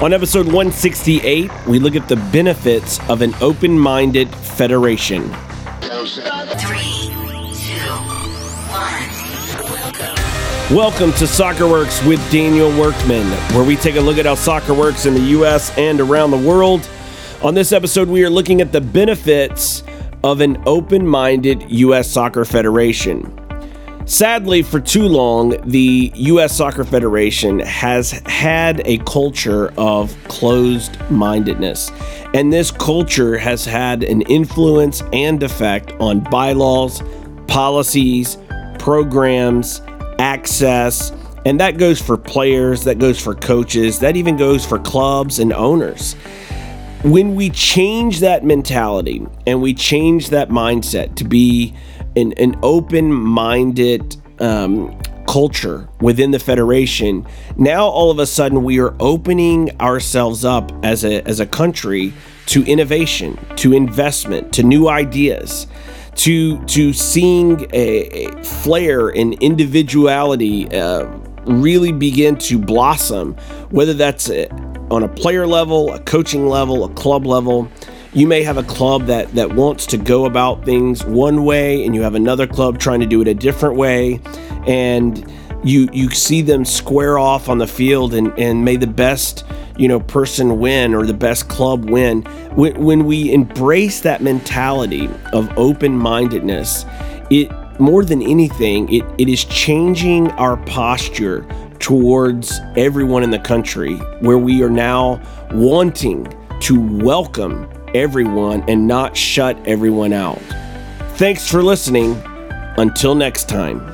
On episode 168, we look at the benefits of an open minded federation. One. Welcome to Soccer Works with Daniel Workman, where we take a look at how soccer works in the U.S. and around the world. On this episode, we are looking at the benefits of an open minded U.S. Soccer Federation. Sadly, for too long, the U.S. Soccer Federation has had a culture of closed mindedness. And this culture has had an influence and effect on bylaws, policies, programs, access, and that goes for players, that goes for coaches, that even goes for clubs and owners. When we change that mentality and we change that mindset to be an, an open minded um, culture within the federation, now all of a sudden we are opening ourselves up as a, as a country to innovation, to investment, to new ideas. To, to seeing a, a flair and individuality uh, really begin to blossom, whether that's a, on a player level, a coaching level, a club level. You may have a club that that wants to go about things one way, and you have another club trying to do it a different way, and you you see them square off on the field, and and may the best you know person win or the best club win. When, when we embrace that mentality of open mindedness, it more than anything, it, it is changing our posture towards everyone in the country where we are now wanting to welcome everyone and not shut everyone out. Thanks for listening. Until next time.